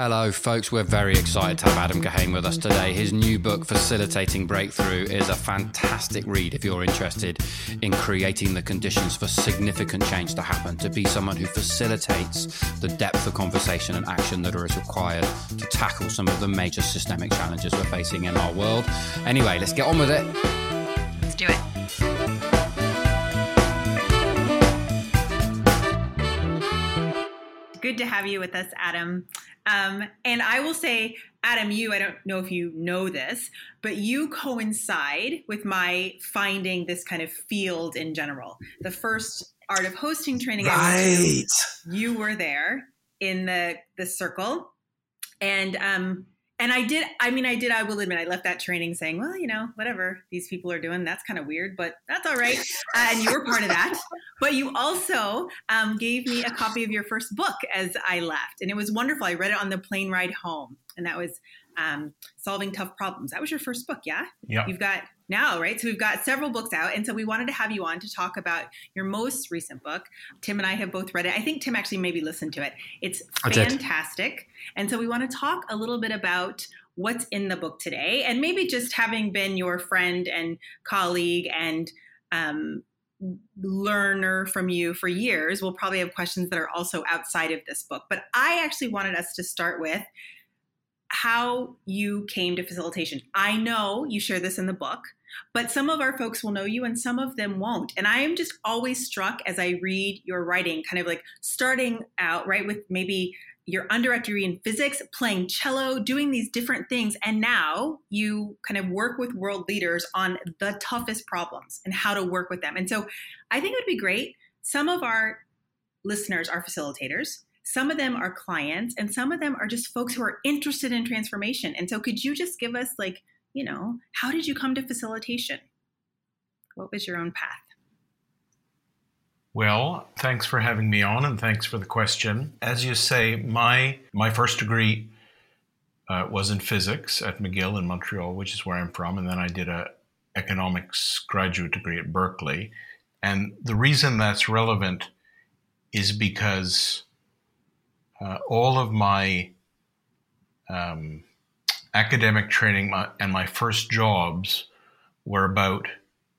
Hello, folks. We're very excited to have Adam Kahane with us today. His new book, Facilitating Breakthrough, is a fantastic read if you're interested in creating the conditions for significant change to happen, to be someone who facilitates the depth of conversation and action that is required to tackle some of the major systemic challenges we're facing in our world. Anyway, let's get on with it. Let's do it. Good to have you with us, Adam. Um, and I will say, Adam, you, I don't know if you know this, but you coincide with my finding this kind of field in general. The first art of hosting training, right. To, you were there in the, the circle. And um, and I did, I mean, I did, I will admit, I left that training saying, well, you know, whatever these people are doing, that's kind of weird, but that's all right. Uh, and you were part of that. But you also um, gave me a copy of your first book as I left. And it was wonderful. I read it on the plane ride home. And that was um, Solving Tough Problems. That was your first book, yeah? Yeah. You've got now, right? So we've got several books out. And so we wanted to have you on to talk about your most recent book. Tim and I have both read it. I think Tim actually maybe listened to it. It's fantastic. And so we want to talk a little bit about what's in the book today and maybe just having been your friend and colleague and um, learner from you for years, we'll probably have questions that are also outside of this book. But I actually wanted us to start with how you came to facilitation. I know you share this in the book, but some of our folks will know you and some of them won't. And I am just always struck as I read your writing, kind of like starting out, right, with maybe your undergraduate in physics, playing cello, doing these different things. And now you kind of work with world leaders on the toughest problems and how to work with them. And so I think it would be great. Some of our listeners are facilitators. Some of them are clients and some of them are just folks who are interested in transformation. And so could you just give us like you know, how did you come to facilitation? What was your own path? Well, thanks for having me on, and thanks for the question. As you say, my my first degree uh, was in physics at McGill in Montreal, which is where I'm from, and then I did a economics graduate degree at Berkeley. And the reason that's relevant is because uh, all of my um, academic training and my first jobs were about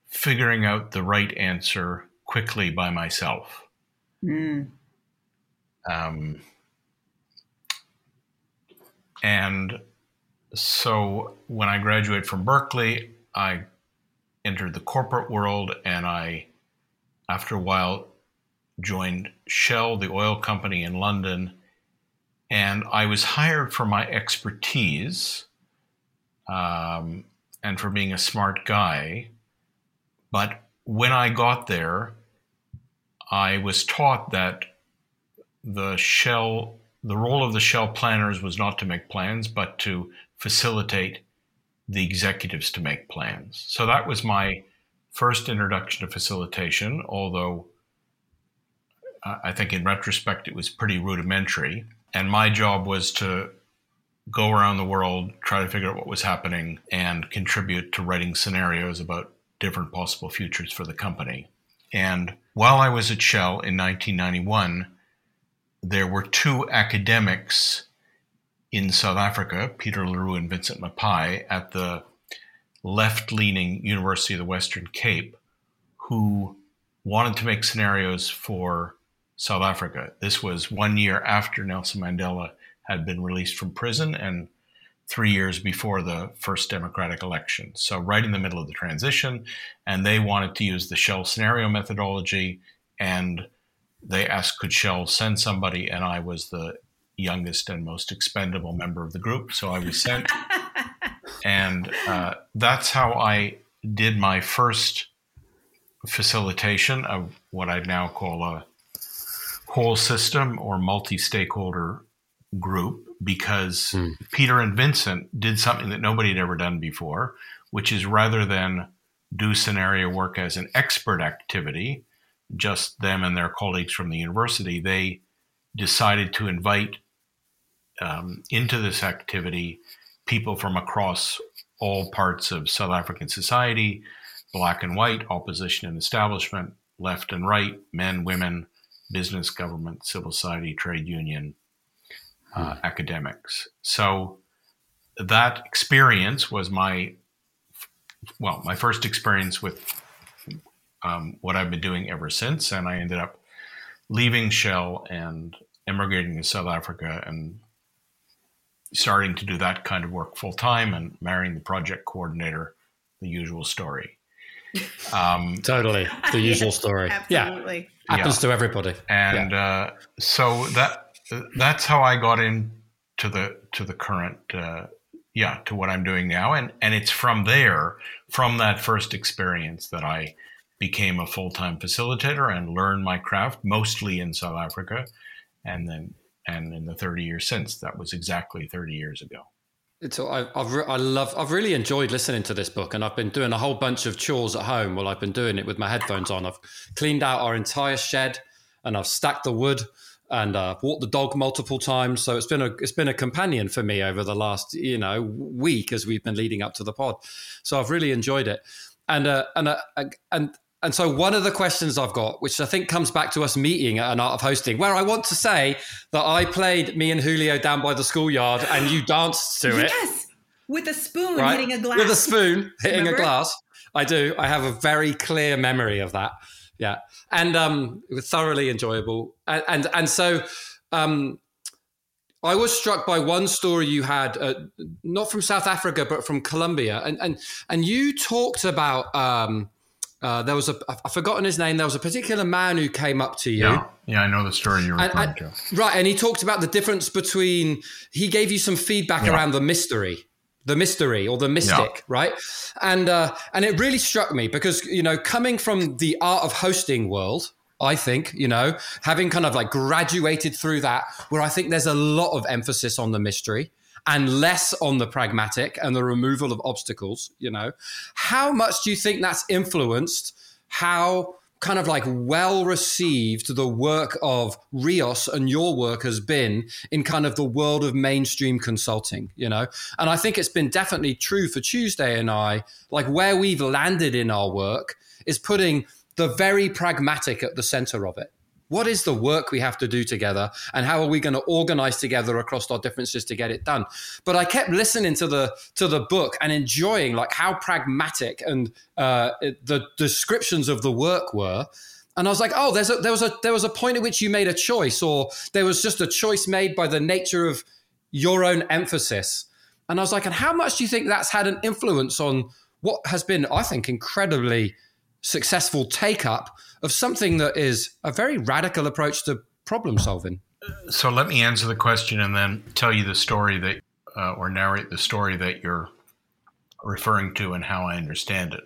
figuring out the right answer quickly by myself. Mm. Um, and so when I graduated from Berkeley, I entered the corporate world and I, after a while, joined Shell, the oil company in London. And I was hired for my expertise um, and for being a smart guy. But when I got there, I was taught that the shell, the role of the shell planners was not to make plans, but to facilitate the executives to make plans. So that was my first introduction to facilitation, although I think in retrospect it was pretty rudimentary. And my job was to go around the world, try to figure out what was happening, and contribute to writing scenarios about different possible futures for the company. And while I was at Shell in 1991, there were two academics in South Africa, Peter le Roux and Vincent Maphai, at the left leaning University of the Western Cape, who wanted to make scenarios for South Africa. This was one year after Nelson Mandela had been released from prison and three years before the first democratic election. So, right in the middle of the transition, and they wanted to use the Shell scenario methodology. And they asked, could Shell send somebody? And I was the youngest and most expendable member of the group. So, I was sent. and uh, that's how I did my first facilitation of what I'd now call a whole system or multi stakeholder group because mm. Peter and Vincent did something that nobody had ever done before, which is rather than do scenario work as an expert activity, just them and their colleagues from the university, they decided to invite um, into this activity people from across all parts of South African society black and white, opposition and establishment, left and right, men, women, business, government, civil society, trade union, uh, mm. academics. So that experience was my well, my first experience with um, what I've been doing ever since, and I ended up leaving Shell and emigrating to South Africa and starting to do that kind of work full time and marrying the project coordinator. The usual story. Um, totally, the usual story. Absolutely, yeah. happens yeah. to everybody. And yeah. uh, so that that's how I got into the to the current uh, yeah to what I'm doing now, and and it's from there, from that first experience, that I became a full time facilitator and learned my craft mostly in South Africa, and then and in the 30 years since, that was exactly 30 years ago. so I, I've I love I've really enjoyed listening to this book, and I've been doing a whole bunch of chores at home while I've been doing it with my headphones on. I've cleaned out our entire shed, and I've stacked the wood, and uh, walked the dog multiple times. So it's been a it's been a companion for me over the last you know week as we've been leading up to the pod. So I've really enjoyed it, and uh, and uh, and and so one of the questions I've got, which I think comes back to us meeting at an art of hosting, where I want to say that I played me and Julio down by the schoolyard and you danced to yes. it. Yes. With a spoon right? hitting a glass. With a spoon hitting Remember? a glass. I do. I have a very clear memory of that. Yeah. And um, it was thoroughly enjoyable. And and, and so um, I was struck by one story you had, uh, not from South Africa, but from Colombia. And and and you talked about um, uh, there was a I've forgotten his name. There was a particular man who came up to you. Yeah, yeah I know the story you're referring and, and, to. Right, and he talked about the difference between. He gave you some feedback yeah. around the mystery, the mystery or the mystic, yeah. right? And uh, and it really struck me because you know coming from the art of hosting world. I think, you know, having kind of like graduated through that, where I think there's a lot of emphasis on the mystery and less on the pragmatic and the removal of obstacles, you know, how much do you think that's influenced how kind of like well received the work of Reos and your work has been in kind of the world of mainstream consulting, you know? And I think it's been definitely true for Tuesday and I, like where we've landed in our work is putting the very pragmatic at the center of it. What is the work we have to do together, and how are we going to organize together across our differences to get it done? But I kept listening to the to the book and enjoying like how pragmatic and uh, the descriptions of the work were. And I was like, oh, there's a, there was a there was a point at which you made a choice, or there was just a choice made by the nature of your own emphasis. And I was like, and how much do you think that's had an influence on what has been, I think, incredibly successful take up of something that is a very radical approach to problem solving. So let me answer the question and then tell you the story that, uh, or narrate the story that you're referring to and how I understand it.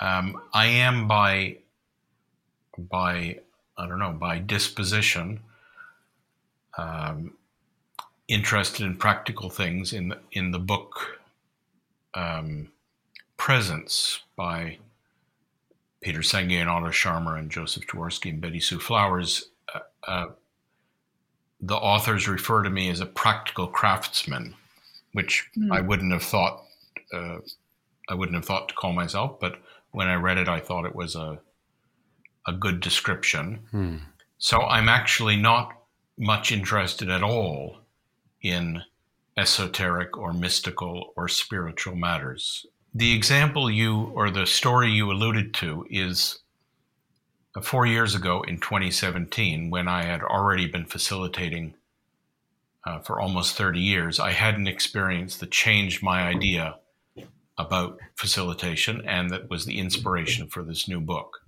Um, I am by, by I don't know, by disposition, um, interested in practical things. In the, in the book um, Presence by Peter Senge and Otto Scharmer and Joseph Jaworski and Betty Sue Flowers, uh, uh, the authors refer to me as a practical craftsman, which mm. I wouldn't have thought uh, I wouldn't have thought to call myself, but when I read it, I thought it was a a good description. Mm. So I'm actually not much interested at all in esoteric or mystical or spiritual matters the example you or the story you alluded to is uh, four years ago in 2017 when I had already been facilitating uh, for almost 30 years. I had an experience that changed my idea about facilitation and that was the inspiration for this new book.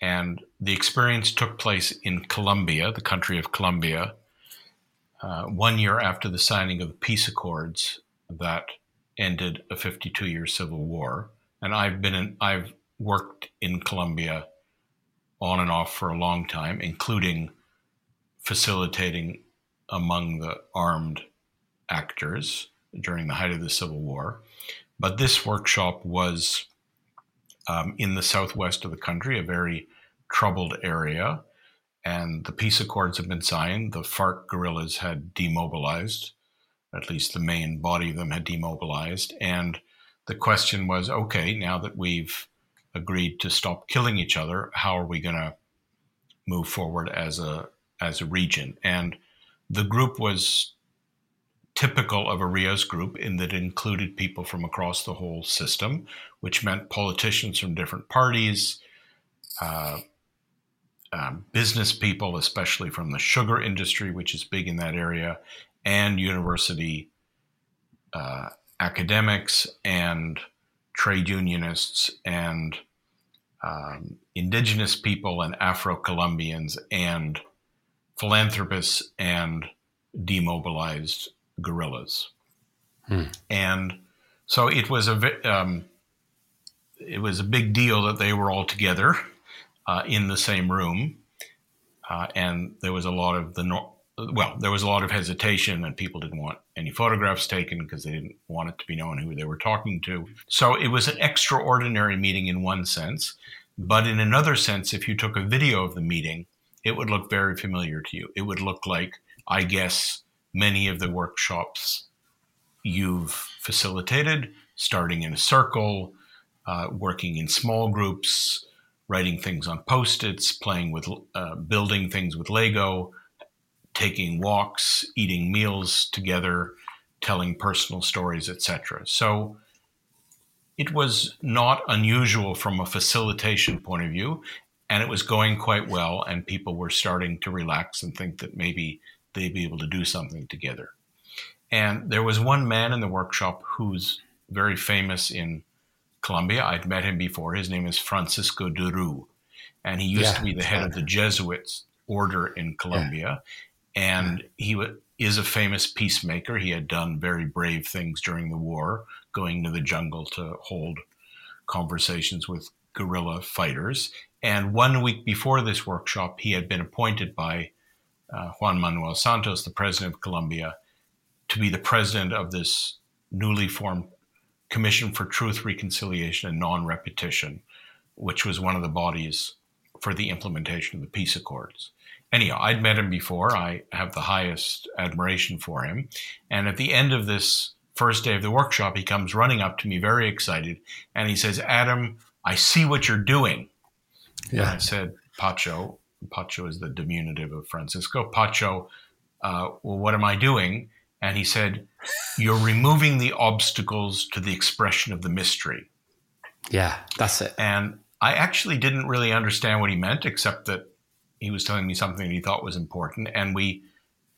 And the experience took place in Colombia, the country of Colombia, uh, one year after the signing of the peace accords that ended a 52 year civil war. And I've been in, I've worked in Colombia on and off for a long time, including facilitating among the armed actors during the height of the Civil War. But this workshop was um, in the southwest of the country, a very troubled area. And the peace accords had been signed. The FARC guerrillas had demobilized at least the main body of them had demobilized. And the question was okay, now that we've agreed to stop killing each other, how are we going to move forward as a as a region? And the group was typical of a Reos group in that it included people from across the whole system, which meant politicians from different parties, uh, um, business people, especially from the sugar industry, which is big in that area, and university uh, academics and trade unionists and um, indigenous people and Afro Colombians and philanthropists and demobilized guerrillas. Hmm. And so it was a um, it was a big deal that they were all together uh, in the same room, uh, and there was a lot of the no- well, there was a lot of hesitation, and people didn't want any photographs taken because they didn't want it to be known who they were talking to. So it was an extraordinary meeting in one sense, but in another sense, if you took a video of the meeting, it would look very familiar to you. It would look like, I guess, many of the workshops you've facilitated, starting in a circle, uh, working in small groups, writing things on post-its, playing with, uh, building things with Lego, taking walks, eating meals together, telling personal stories, etc. So it was not unusual from a facilitation point of view, and it was going quite well, and people were starting to relax and think that maybe they'd be able to do something together. And there was one man in the workshop who's very famous in Colombia. I'd met him before. His name is Francisco de Roux, and he used yeah, to be the head of the Jesuits order in Colombia. And he w- is a famous peacemaker. He had done very brave things during the war, going to the jungle to hold conversations with guerrilla fighters. And one week before this workshop, he had been appointed by uh, Juan Manuel Santos, the president of Colombia, to be the president of this newly formed Commission for Truth, Reconciliation, and Non Repetition, which was one of the bodies for the implementation of the peace accords. Anyhow, I'd met him before. I have the highest admiration for him. And at the end of this first day of the workshop, he comes running up to me very excited and he says, Adam, I see what you're doing. Yeah. And I said, Pacho, Pacho is the diminutive of Francisco. Pacho, uh, well, what am I doing? And he said, You're removing the obstacles to the expression of the mystery. Yeah, that's it. And I actually didn't really understand what he meant, except that he was telling me something he thought was important. And we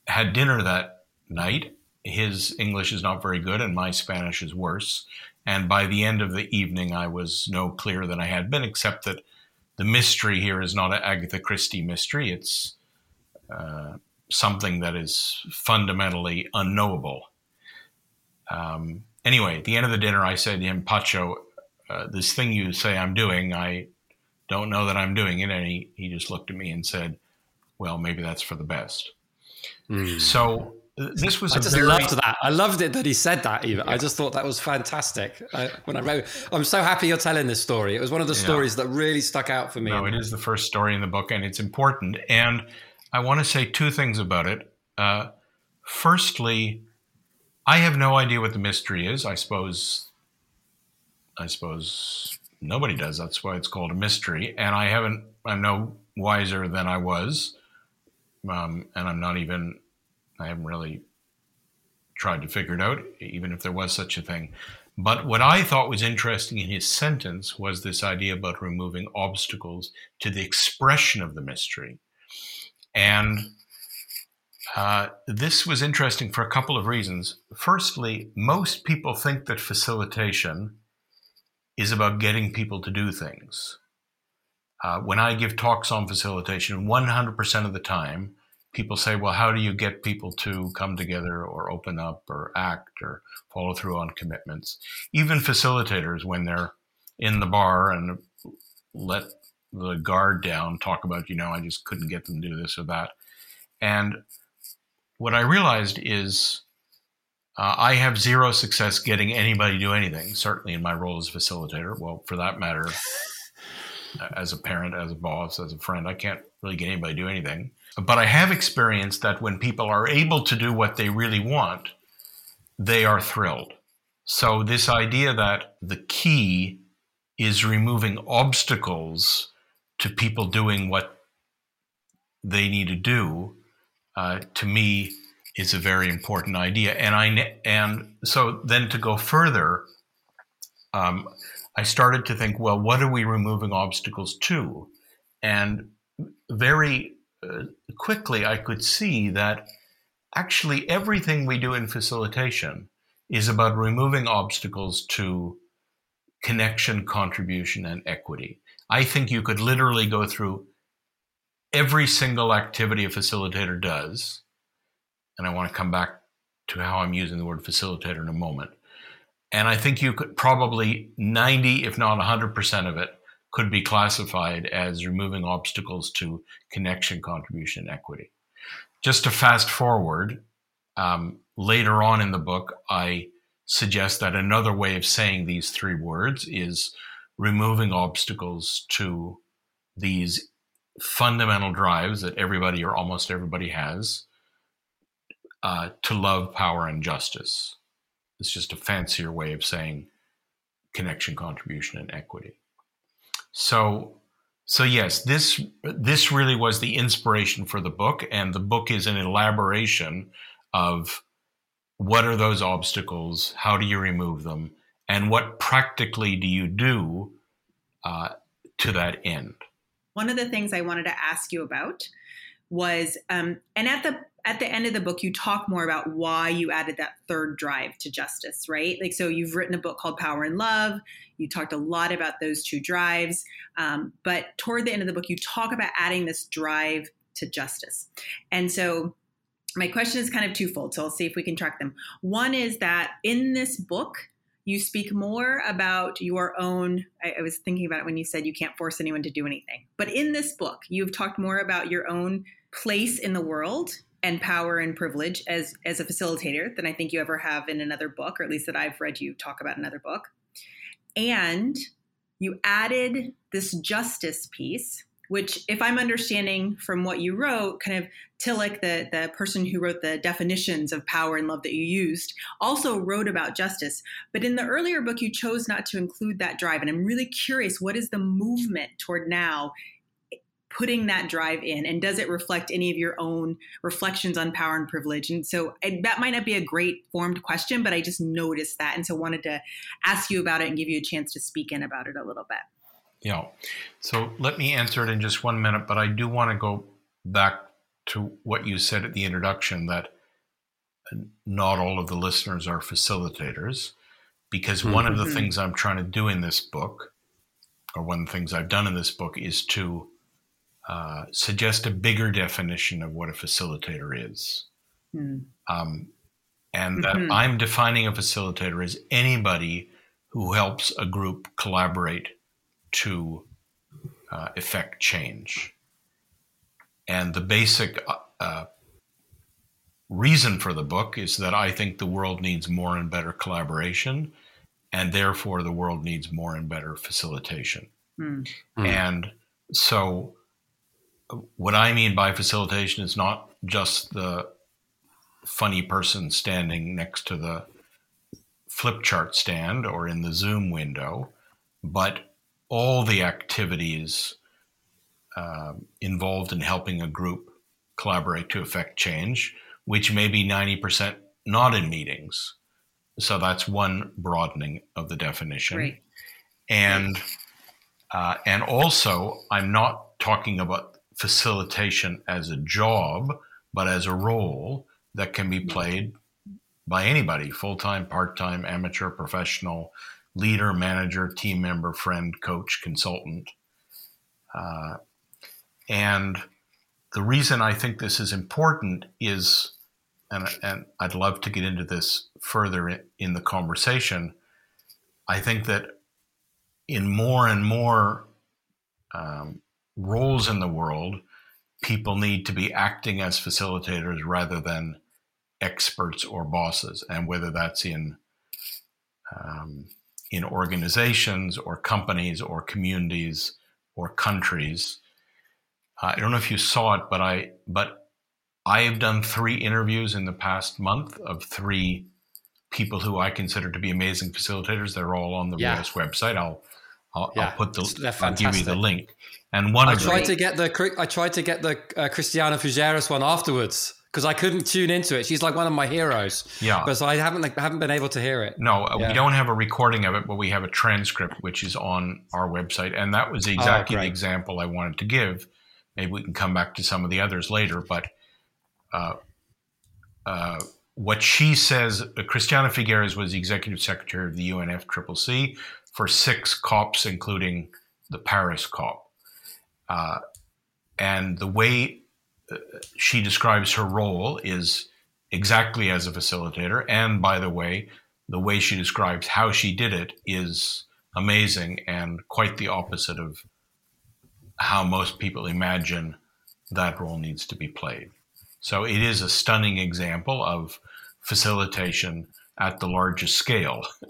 had dinner that night. His English is not very good, and my Spanish is worse. And by the end of the evening, I was no clearer than I had been, except that the mystery here is not an Agatha Christie mystery. It's uh, something that is fundamentally unknowable. Um, anyway, at the end of the dinner, I said to him, Pacho, uh, this thing you say I'm doing, I don't know that I'm doing it. And he, he just looked at me and said, well, maybe that's for the best. Mm. So this was I just very... loved that. I loved it that he said that. Even yeah. I just thought that was fantastic. I, when I wrote, I'm so happy you're telling this story. It was one of the yeah. stories that really stuck out for me. No, it is the first story in the book, and it's important. And I want to say two things about it. Uh, firstly, I have no idea what the mystery is. I suppose, I suppose nobody does. That's why it's called a mystery. And I haven't. I'm no wiser than I was, um, and I'm not even I haven't really tried to figure it out, even if there was such a thing. But what I thought was interesting in his sentence was this idea about removing obstacles to the expression of the mystery. And uh, this was interesting for a couple of reasons. Firstly, most people think that facilitation is about getting people to do things. Uh, when I give talks on facilitation, 100% of the time, people say, well, how do you get people to come together or open up or act or follow through on commitments? Even facilitators, when they're in the bar and let the guard down, talk about, you know, I just couldn't get them to do this or that. And what I realized is uh, I have zero success getting anybody to do anything, certainly in my role as facilitator. Well, for that matter, as a parent, as a boss, as a friend, I can't really get anybody to do anything. But I have experienced that when people are able to do what they really want, they are thrilled. So, this idea that the key is removing obstacles to people doing what they need to do, uh, to me, is a very important idea. And I and so then to go further, um, I started to think, well, what are we removing obstacles to? And very uh, quickly, I could see that actually everything we do in facilitation is about removing obstacles to connection, contribution, and equity. I think you could literally go through every single activity a facilitator does, and I want to come back to how I'm using the word facilitator in a moment. And I think you could probably 90, if not 100% of it, could be classified as removing obstacles to connection, contribution, equity. Just to fast forward, um, later on in the book, I suggest that another way of saying these three words is removing obstacles to these fundamental drives that everybody or almost everybody has uh, to love, power, and justice. It's just a fancier way of saying connection, contribution, and equity. So, so yes, this this really was the inspiration for the book, and the book is an elaboration of what are those obstacles, how do you remove them, and what practically do you do uh, to that end. One of the things I wanted to ask you about was, um, and at the at the end of the book, you talk more about why you added that third drive to justice, right? Like, so you've written a book called Power and Love. You talked a lot about those two drives. Um, but toward the end of the book, you talk about adding this drive to justice. And so my question is kind of twofold. So I'll see if we can track them. One is that in this book, you speak more about your own. I, I was thinking about it when you said you can't force anyone to do anything. But in this book, you've talked more about your own place in the world and power and privilege as as a facilitator than I think you ever have in another book, or at least that I've read you talk about another book. And you added this justice piece, which, if I'm understanding from what you wrote, kind of Tillich, the, the person who wrote the definitions of power and love that you used, also wrote about justice. But in the earlier book, you chose not to include that drive. And I'm really curious what is the movement toward now putting that drive in and does it reflect any of your own reflections on power and privilege and so that might not be a great formed question but i just noticed that and so wanted to ask you about it and give you a chance to speak in about it a little bit yeah so let me answer it in just one minute but i do want to go back to what you said at the introduction that not all of the listeners are facilitators because one mm-hmm. of the mm-hmm. things i'm trying to do in this book or one of the things i've done in this book is to uh, suggest a bigger definition of what a facilitator is. Mm. Um, and that mm-hmm. I'm defining a facilitator as anybody who helps a group collaborate to uh, effect change. And the basic uh, uh, reason for the book is that I think the world needs more and better collaboration, and therefore the world needs more and better facilitation. Mm. And so what I mean by facilitation is not just the funny person standing next to the flip chart stand or in the Zoom window, but all the activities uh, involved in helping a group collaborate to affect change, which may be 90% not in meetings. So that's one broadening of the definition. And uh, and also, I'm not talking about facilitation as a job, but as a role that can be played by anybody full time, part time, amateur, professional, leader, manager, team member, friend, coach, consultant. Uh, and the reason I think this is important is, and, and I'd love to get into this further in, in the conversation, I think that in more and more um, roles in the world, people need to be acting as facilitators rather than experts or bosses, and whether that's in um, in organizations or companies or communities or countries. Uh, I don't know if you saw it, but I but I have done three interviews in the past month of three people who I consider to be amazing facilitators. They're all on the yeah. Reos website. I'll I'll, yeah, I'll put the I'll give you the link. And one I of tried the, to get the I tried to get the uh, Christiana Figueres one afterwards because I couldn't tune into it. She's like one of my heroes. Yeah, but I haven't like, haven't been able to hear it. No, uh, yeah. we don't have a recording of it, but we have a transcript which is on our website, and that was oh, exactly oh, the example I wanted to give. Maybe we can come back to some of the others later, but uh, uh, what she says, uh, Christiana Figueres was the executive secretary of the UNFCCC for six COPs, including the Paris COP. Uh, and the way uh, she describes her role is exactly as a facilitator. And by the way, the way she describes how she did it is amazing and quite the opposite of how most people imagine that role needs to be played. So it is a stunning example of facilitation at the largest scale.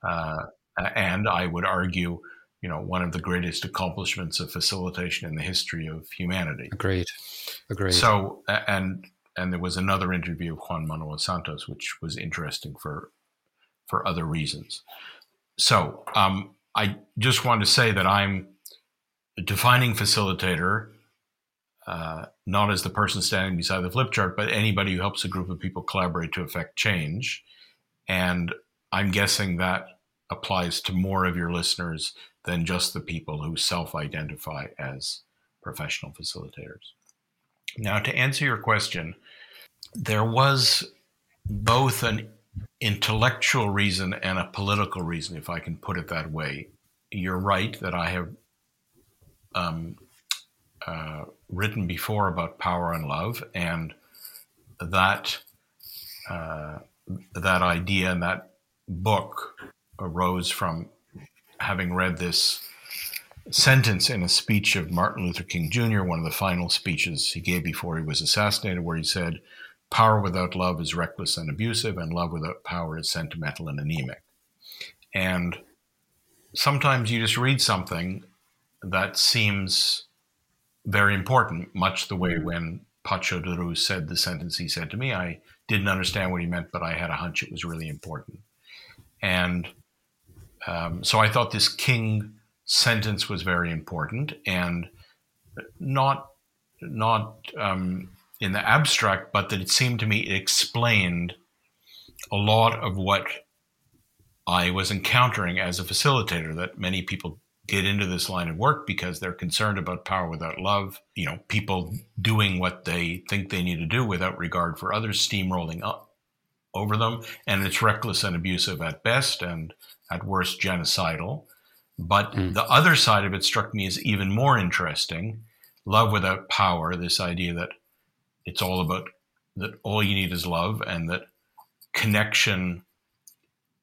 Uh, and I would argue, you know, one of the greatest accomplishments of facilitation in the history of humanity. Agreed. Agreed. So, and and there was another interview of Juan Manuel Santos, which was interesting for for other reasons. So, um, I just want to say that I'm defining facilitator uh, not as the person standing beside the flip chart, but anybody who helps a group of people collaborate to affect change. And I'm guessing that applies to more of your listeners than just the people who self identify as professional facilitators. Now, to answer your question, there was both an intellectual reason and a political reason, if I can put it that way. You're right that I have um, uh, written before about power and love, and that uh, that idea and that book arose from having read this sentence in a speech of Martin Luther King Jr., one of the final speeches he gave before he was assassinated, where he said, Power without love is reckless and abusive, and love without power is sentimental and anemic. And sometimes you just read something that seems very important, much the way when Pacho de Roux said the sentence he said to me. I didn't understand what he meant, but I had a hunch it was really important. And um, so I thought this King sentence was very important and not not um, in the abstract, but that it seemed to me it explained a lot of what I was encountering as a facilitator that many people get into this line of work because they're concerned about power without love. You know, people doing what they think they need to do without regard for others, steamrolling up over them, and it's reckless and abusive at best, and at worst genocidal. But mm. the other side of it struck me as even more interesting: love without power. This idea that it's all about that all you need is love, and that connection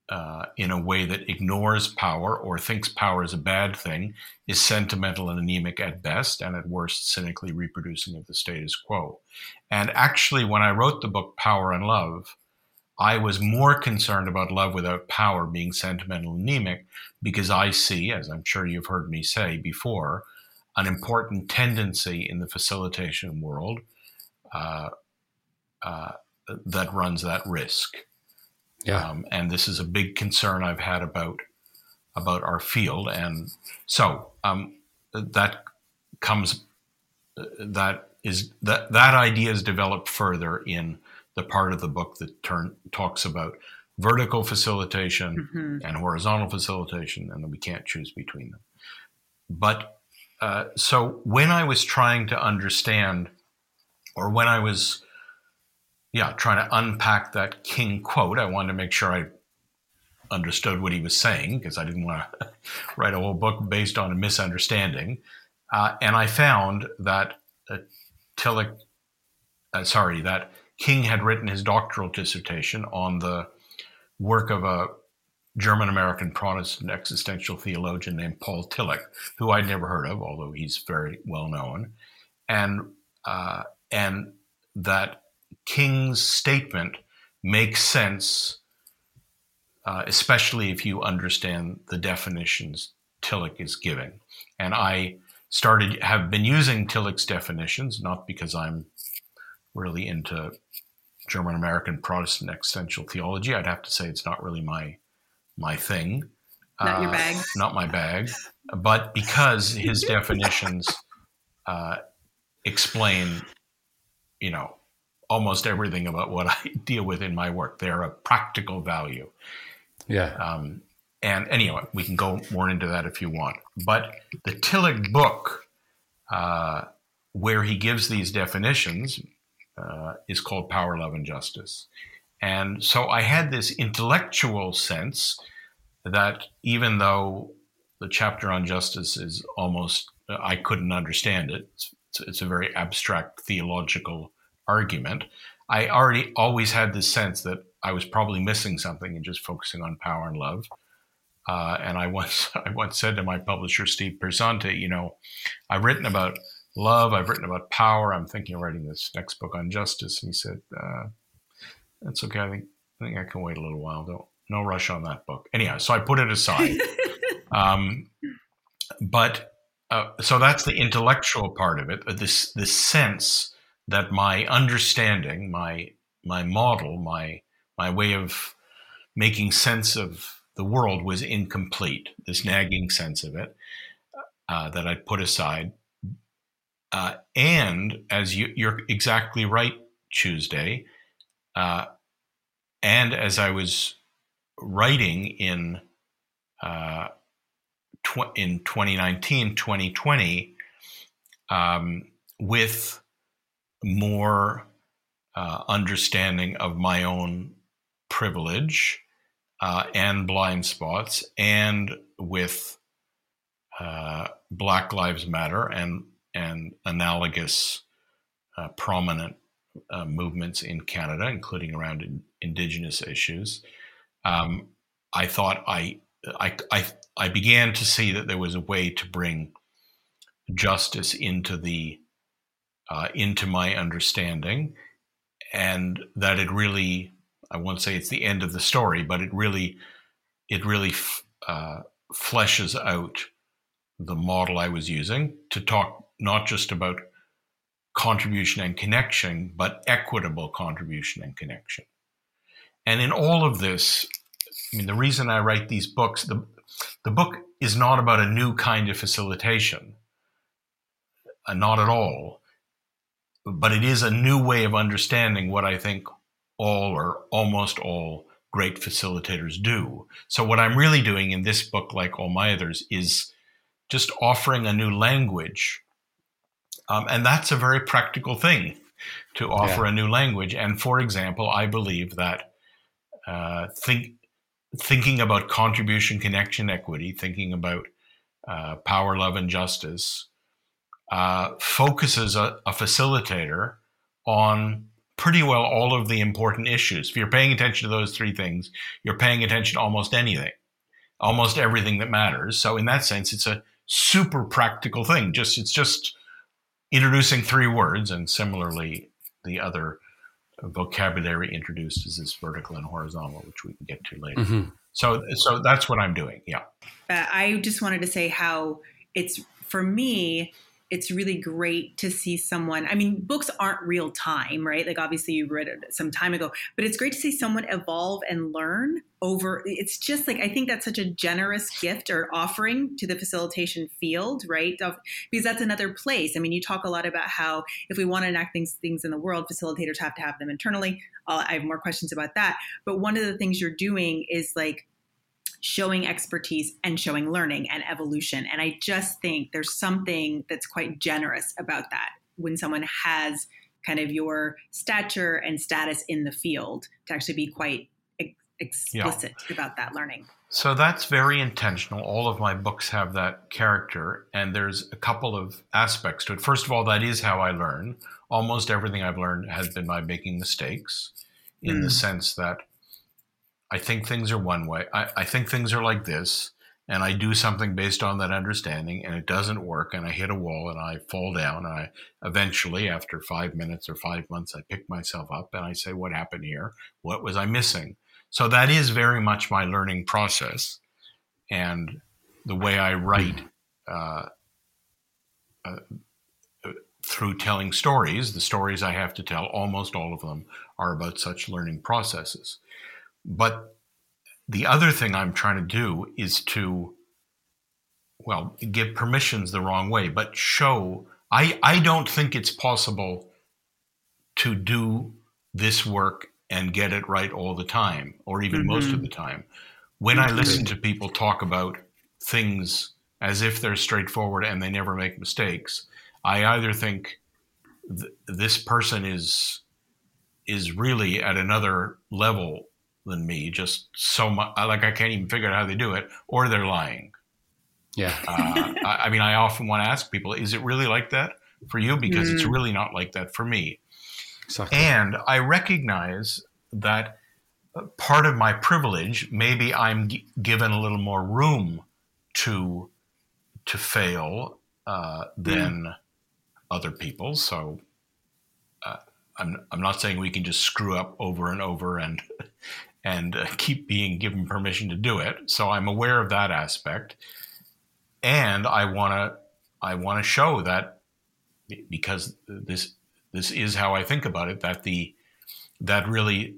uh, in a way that ignores power or thinks power is a bad thing is sentimental and anemic at best, and at worst, cynically reproducing of the status quo. And actually, when I wrote the book Power and Love, I was more concerned about love without power being sentimental and anemic because I see, as I'm sure you've heard me say before, an important tendency in the facilitation world uh, uh, that runs that risk. Yeah. Um, and this is a big concern I've had about about our field. And so um, that comes that is that that idea is developed further in the part of the book that turn, talks about vertical facilitation mm-hmm. and horizontal facilitation, and that we can't choose between them. But uh, so when I was trying to understand, or when I was yeah, trying to unpack that King quote. I wanted to make sure I understood what he was saying because I didn't want to write a whole book based on a misunderstanding. Uh, and I found that uh, Tillich, uh, sorry, that King had written his doctoral dissertation on the work of a German American Protestant existential theologian named Paul Tillich, who I'd never heard of, although he's very well known, and uh, and that King's statement makes sense, uh, especially if you understand the definitions Tillich is giving. And I started have been using Tillich's definitions, not because I'm really into German American Protestant existential theology. I'd have to say it's not really my my thing. Not uh, your bag. Not my bag. But because his definitions uh, explain, you know, almost everything about what I deal with in my work. They're a practical value. Yeah. Um, and anyway, we can go more into that if you want. But the Tillich book, uh, where he gives these definitions, uh, is called Power, Love, and Justice. And so I had this intellectual sense that even though the chapter on justice is almost, I couldn't understand it, it's, it's a very abstract theological argument. I already always had this sense that I was probably missing something and just focusing on power and love. Uh, and I once I once said to my publisher Steve Piersanti, you know, I've written about love, I've written about power. I'm thinking of writing this next book on justice. And he said, uh, "That's okay. I think I think I can wait a little while. Don't no rush on that book." Anyhow, so I put it aside. um, but uh, so that's the intellectual part of it. This this sense that my understanding, my my model, my my way of making sense of the world was incomplete. This nagging sense of it uh, that I put aside, uh, and as you, are exactly right, Tuesday, uh, and as I was writing in uh, tw- in 2019, 2020, um, with more uh, understanding of my own privilege uh, and blind spots, and with uh, Black Lives Matter and and analogous uh, prominent uh, movements in Canada, including around in, Indigenous issues. Um, I thought I, I I I began to see that there was a way to bring justice into the uh, into my understanding, and that it really I won't say it's the end of the story, but it really it really f- uh, fleshes out the model I was using to talk not just about contribution and connection, but equitable contribution and connection. And in all of this, I mean, the reason I write these books, the, the book is not about a new kind of facilitation, uh, not at all but it is a new way of understanding what I think all or almost all great facilitators do. So, what I'm really doing in this book, like all my others, is just offering a new language. Um, and that's a very practical thing to offer yeah. a new language. And for example, I believe that uh, think, thinking about contribution, connection, equity, thinking about uh, power, love, and justice uh, focuses a, a facilitator on pretty well all of the important issues. If you're paying attention to those three things, you're paying attention to almost anything, almost everything that matters. So in that sense, it's a super practical thing. Just it's just introducing three words, and similarly, the other vocabulary introduced is this vertical and horizontal, which we can get to later. Mm-hmm. So so that's what I'm doing. Yeah. Uh, I just wanted to say how it's for me it's really great to see someone. I mean, books aren't real time, right? Like obviously you read it some time ago, but it's great to see someone evolve and learn over. It's just like I think that's such a generous gift or offering to the facilitation field, right? Because that's another place. I mean, you talk a lot about how if we want to enact things things in the world, facilitators have to have them internally. I'll, I have more questions about that. But one of the things you're doing is like showing expertise and showing learning and evolution. And I just think there's something that's quite generous about that when someone has kind of your stature and status in the field to actually be quite ex- explicit yeah. about that learning. So that's very intentional. All of my books have that character, and there's a couple of aspects to it. First of all, that is how I learn. Almost everything I've learned has been by making mistakes, in mm. the sense that I think things are one way. I, I think things are like this, and I do something based on that understanding, and it doesn't work, and I hit a wall and I fall down. And I eventually, after five minutes or five months, I pick myself up and I say, What happened here? What was I missing? So that is very much my learning process. And the way I write uh, uh, through telling stories, the stories I have to tell, almost all of them are about such learning processes. But the other thing I'm trying to do is to, well, give permissions the wrong way, but show. I, I don't think it's possible to do this work and get it right all the time, or even mm-hmm. most of the time. When I listen to people talk about things as if they're straightforward and they never make mistakes, I either think th- this person is is really at another level than me, just so much like I can't even figure out how they do it, or they're lying. Yeah. uh, I, I, mean, I often want to ask people, is it really like that for you? Because mm. it's really not like that for me. Exactly. And I recognize that part of my privilege, maybe I'm g- given a little more room to to fail uh, than mm. other people. So uh, I'm I'm not saying we can just screw up over and over and and uh, keep being given permission to do it. So I'm aware of that aspect, and I want to I want to show that because this this is how I think about it that the that really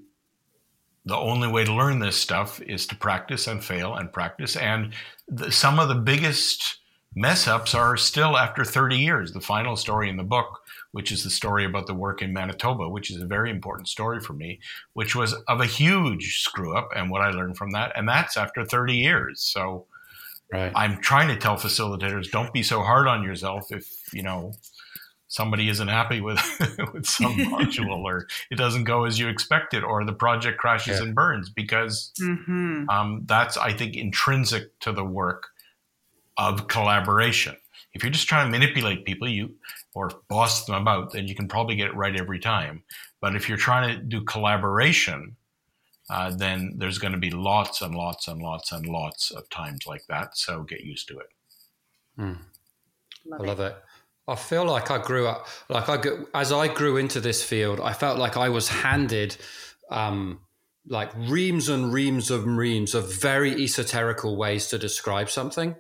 the only way to learn this stuff is to practice and fail and practice and the, some of the biggest mess ups are still after 30 years the final story in the book which is the story about the work in Manitoba which is a very important story for me which was of a huge screw up and what I learned from that and that's after 30 years so right. I'm trying to tell facilitators don't be so hard on yourself if you know somebody isn't happy with with some module or it doesn't go as you expected or the project crashes yeah. and burns because mm-hmm. um, that's i think intrinsic to the work of collaboration if you're just trying to manipulate people you or boss them about then you can probably get it right every time but if you're trying to do collaboration uh, then there's going to be lots and lots and lots and lots of times like that so get used to it mm. love i love it. it. I feel like I grew up, like I as I grew into this field, I felt like I was handed um, like reams and reams of reams of very esoterical ways to describe something,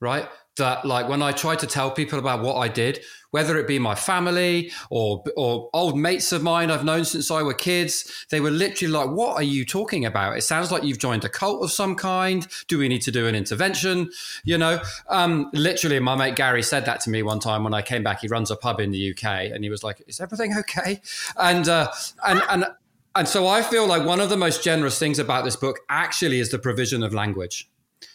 right? that like when I tried to tell people about what I did, whether it be my family or or old mates of mine I've known since I were kids, they were literally like, "What are you talking about? It sounds like you've joined a cult of some kind. Do we need to do an intervention?" You know, um, literally, my mate Gary said that to me one time when I came back. He runs a pub in the UK, and he was like, "Is everything okay?" And uh, and and. And so I feel like one of the most generous things about this book actually is the provision of language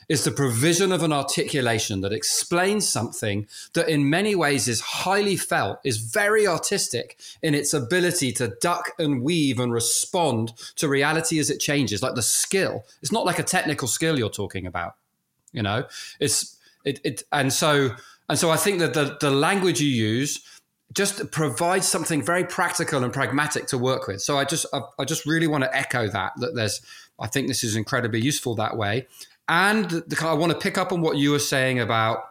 is the provision of an articulation that explains something that in many ways is highly felt, is very artistic in its ability to duck and weave and respond to reality as it changes, like the skill. It's not like a technical skill you're talking about, you know? It's it, it and so and so I think that the the language you use just provides something very practical and pragmatic to work with. So I just I, I just really want to echo that that there's I think this is incredibly useful that way. And the, I want to pick up on what you were saying about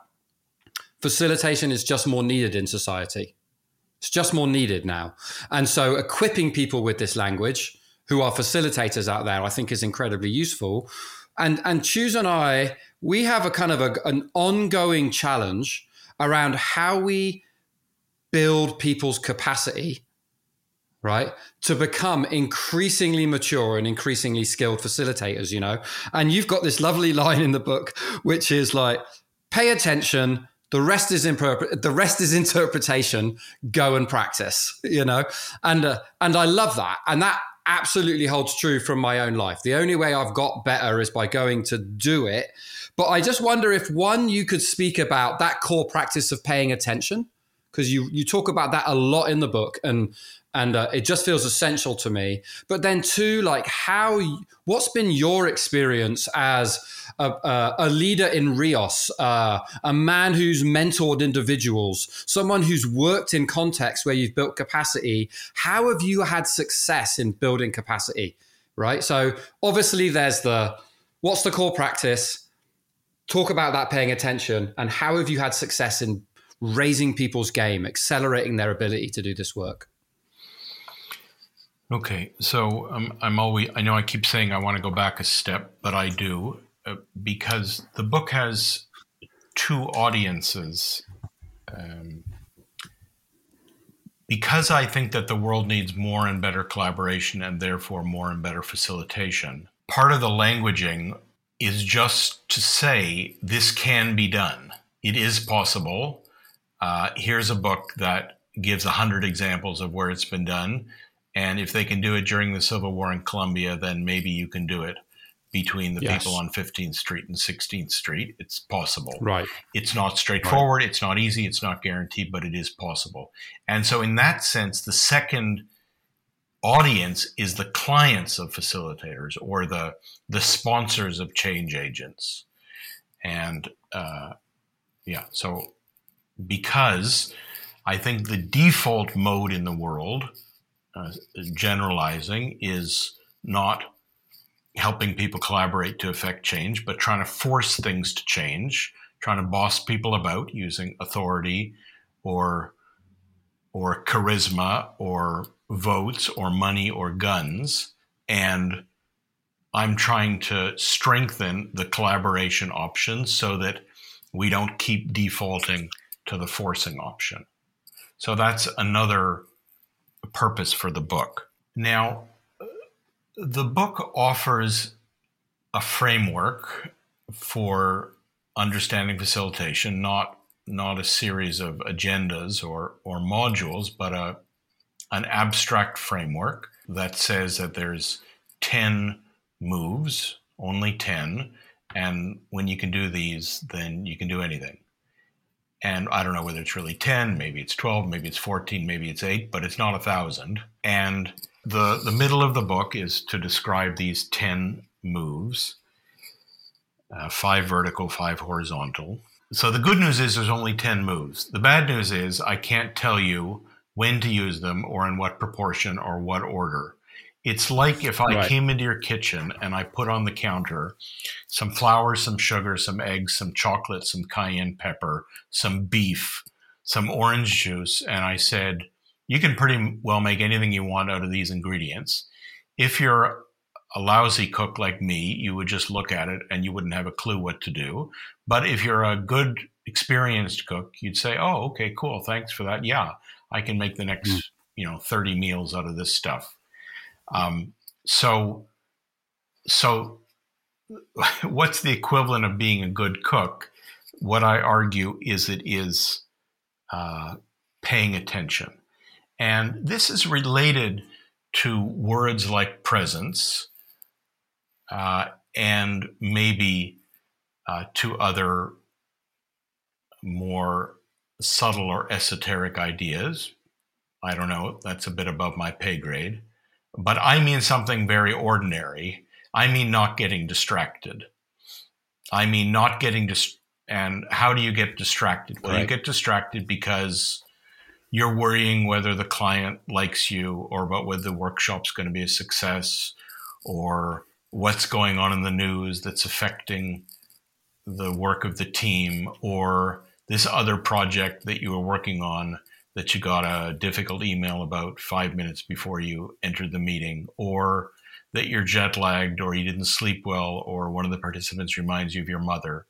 facilitation is just more needed in society. It's just more needed now. And so equipping people with this language who are facilitators out there, I think is incredibly useful. And and Choose and I, we have a kind of a, an ongoing challenge around how we build people's capacity right? To become increasingly mature and increasingly skilled facilitators you know? And you've got this lovely line in the book which is like pay attention. The rest is the rest is interpretation. Go and practice you know? And uh, and i love that. And that absolutely holds true from my own life. The only way i've got better is by going to do it. But i just wonder if one you could speak about that core practice of paying attention because you you talk about that a lot in the book. And and uh, it just feels essential to me. But then two like how what's been your experience as a, a, a leader in Reos uh, a man who's mentored individuals someone who's worked in contexts where you've built capacity? How have you had success in building capacity right? So obviously there's the what's the core practice? Talk about that paying attention and how have you had success in raising people's game accelerating their ability to do this work Okay, so um, I'm always, I know I keep saying I want to go back a step, but I do uh, because the book has two audiences. Um, because I think that the world needs more and better collaboration and therefore more and better facilitation, part of the languaging is just to say this can be done. It is possible. Uh, here's a book that gives a hundred examples of where it's been done. And if they can do it during the Civil War in Colombia, then maybe you can do it between the yes. people on 15th Street and 16th Street. It's possible. Right. It's not straightforward. Right. It's not easy. It's not guaranteed, but it is possible. And so, in that sense, the second audience is the clients of facilitators or the the sponsors of change agents. And uh, yeah, so because I think the default mode in the world, uh, generalizing, is not helping people collaborate to affect change, but trying to force things to change, trying to boss people about using authority or or charisma or votes or money or guns and I'm trying to strengthen the collaboration options so that we don't keep defaulting to the forcing option. So that's another purpose for the book. Now, the book offers a framework for understanding facilitation, not not a series of agendas or or modules, but a an abstract framework that says that there's 10 moves, only 10, and when you can do these, then you can do anything. And I don't know whether it's really 10, maybe it's 12, maybe it's 14, maybe it's 8, but it's not a thousand. And the, the middle of the book is to describe these 10 moves uh, five vertical, five horizontal. So the good news is there's only 10 moves. The bad news is I can't tell you when to use them or in what proportion or what order. It's like if I right. came into your kitchen and I put on the counter some flour, some sugar, some eggs, some chocolate, some cayenne pepper, some beef, some orange juice, and I said, you can pretty well make anything you want out of these ingredients. If you're a lousy cook like me, you would just look at it and you wouldn't have a clue what to do. But if you're a good, experienced cook, you'd say, oh, okay, cool. Thanks for that. Yeah, I can make the next, mm. you know, 30 meals out of this stuff. Um, so, so what's the equivalent of being a good cook? What I argue is it is uh, paying attention. And this is related to words like presence uh, and maybe uh, to other more subtle or esoteric ideas. I don't know, that's a bit above my pay grade. But I mean something very ordinary. I mean not getting distracted. I mean not getting dis- and how do you get distracted? Well, right. you get distracted because you're worrying whether the client likes you or about whether the workshop's going to be a success or what's going on in the news that's affecting the work of the team or this other project that you were working on that you got a difficult email about five minutes before you entered the meeting, or that you're jet lagged, or you didn't sleep well, or one of the participants reminds you of your mother.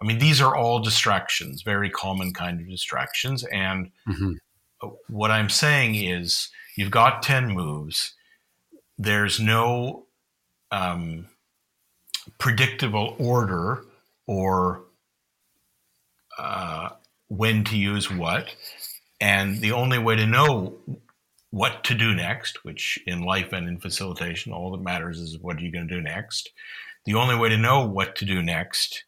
I mean, these are all distractions, very common kind of distractions. And mm-hmm. what I'm saying is, you've got 10 moves. There's no um, predictable order or uh, when to use what. And the only way to know what to do next, which in life and in facilitation, all that matters is what are you going to do next. The only way to know what to do next